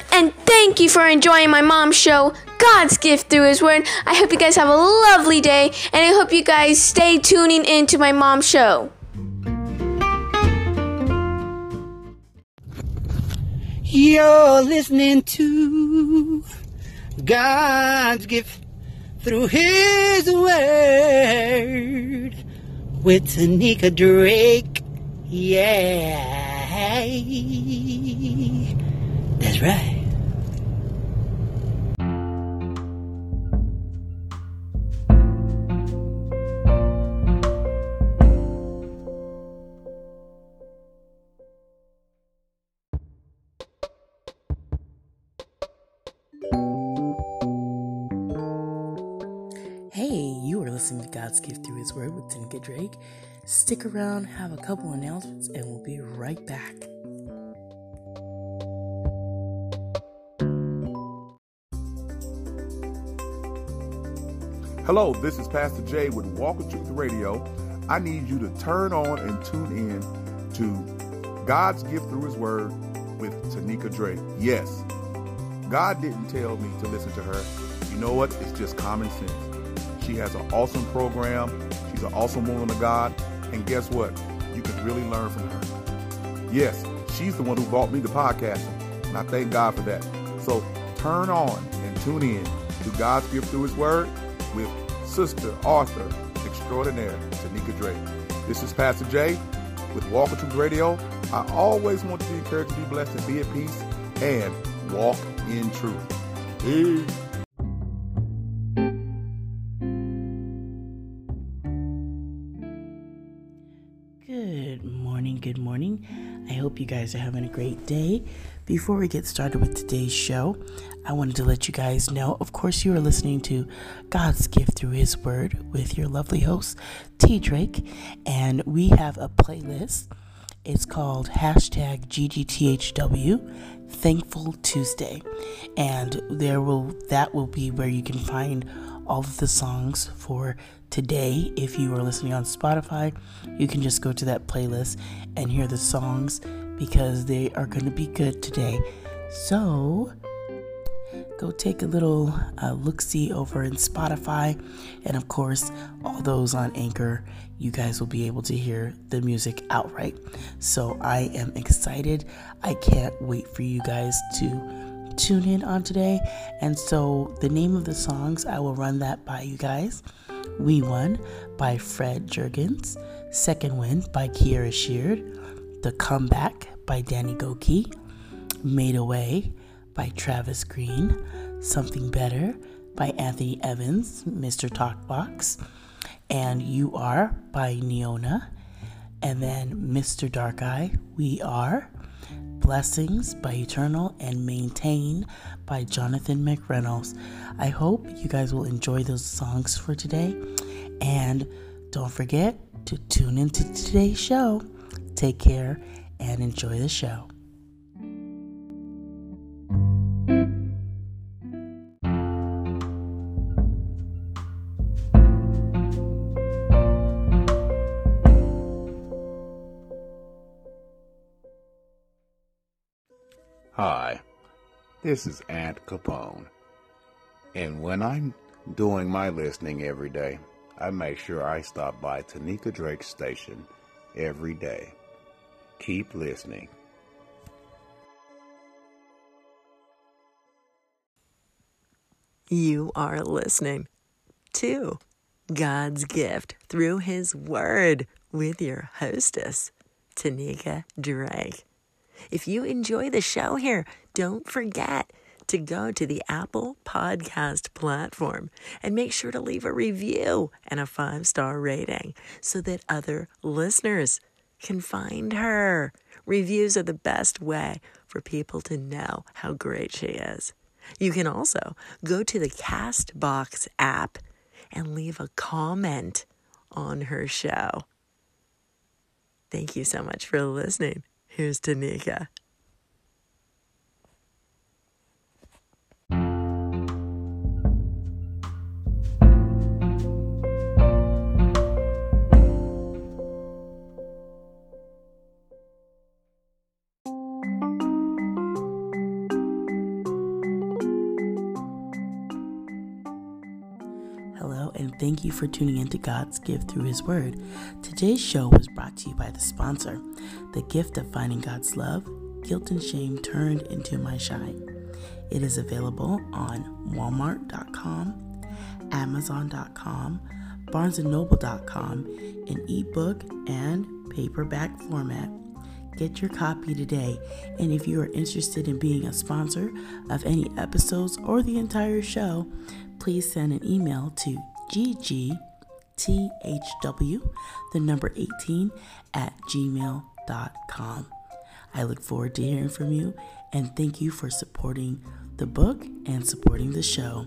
Everyone, and thank you for enjoying my mom's show, God's Gift Through His Word. I hope you guys have a lovely day, and I hope you guys stay tuning into my mom's show. You're listening to God's gift through His Word with Tanika Drake. Yeah. That's right. Hey, you are listening to God's Gift Through His Word with Tanika Drake. Stick around, have a couple announcements, and we'll be right back. Hello, this is Pastor Jay with Walk with Truth Radio. I need you to turn on and tune in to God's gift through His Word with Tanika Drake. Yes, God didn't tell me to listen to her. You know what? It's just common sense. She has an awesome program. She's an awesome woman of God. And guess what? You can really learn from her. Yes, she's the one who brought me the podcasting. And I thank God for that. So turn on and tune in to God's gift through His Word with Sister Author Extraordinaire Tanika Drake. This is Pastor Jay with Walk Truth Radio. I always want to be encouraged to be blessed and be at peace and walk in truth. Peace. Good morning, good morning. I hope you guys are having a great day. Before we get started with today's show, I wanted to let you guys know of course, you are listening to God's Gift Through His Word with your lovely host, T Drake, and we have a playlist. It's called hashtag GGTHW Thankful Tuesday. And there will that will be where you can find all of the songs for today. If you are listening on Spotify, you can just go to that playlist and hear the songs because they are going to be good today. So, go take a little uh, look see over in Spotify. And of course, all those on Anchor, you guys will be able to hear the music outright. So, I am excited. I can't wait for you guys to tune in on today. And so, the name of the songs, I will run that by you guys. We Won by Fred Jurgens, Second Win by Kierra Sheard, The Comeback by Danny Gokey, Made Away by Travis Green, Something Better by Anthony Evans, Mr. Talkbox, and You Are by Neona, and then Mr. Dark Eye, We Are, Blessings by Eternal, and Maintain by Jonathan McReynolds. I hope you guys will enjoy those songs for today, and don't forget to tune into today's show. Take care and enjoy the show. Hi, this is Aunt Capone. And when I'm doing my listening every day, I make sure I stop by Tanika Drake's station every day. Keep listening. You are listening to God's gift through His Word with your hostess, Tanika Drake. If you enjoy the show here, don't forget to go to the Apple Podcast platform and make sure to leave a review and a five star rating so that other listeners can find her. Reviews are the best way for people to know how great she is. You can also go to the Castbox app and leave a comment on her show. Thank you so much for listening. Here's Tanika. And thank you for tuning into God's gift through His Word. Today's show was brought to you by the sponsor, The Gift of Finding God's Love Guilt and Shame Turned into My Shine. It is available on Walmart.com, Amazon.com, BarnesandNoble.com in ebook and paperback format. Get your copy today. And if you are interested in being a sponsor of any episodes or the entire show, please send an email to ggthw, the number 18, at gmail.com. I look forward to hearing from you and thank you for supporting the book and supporting the show.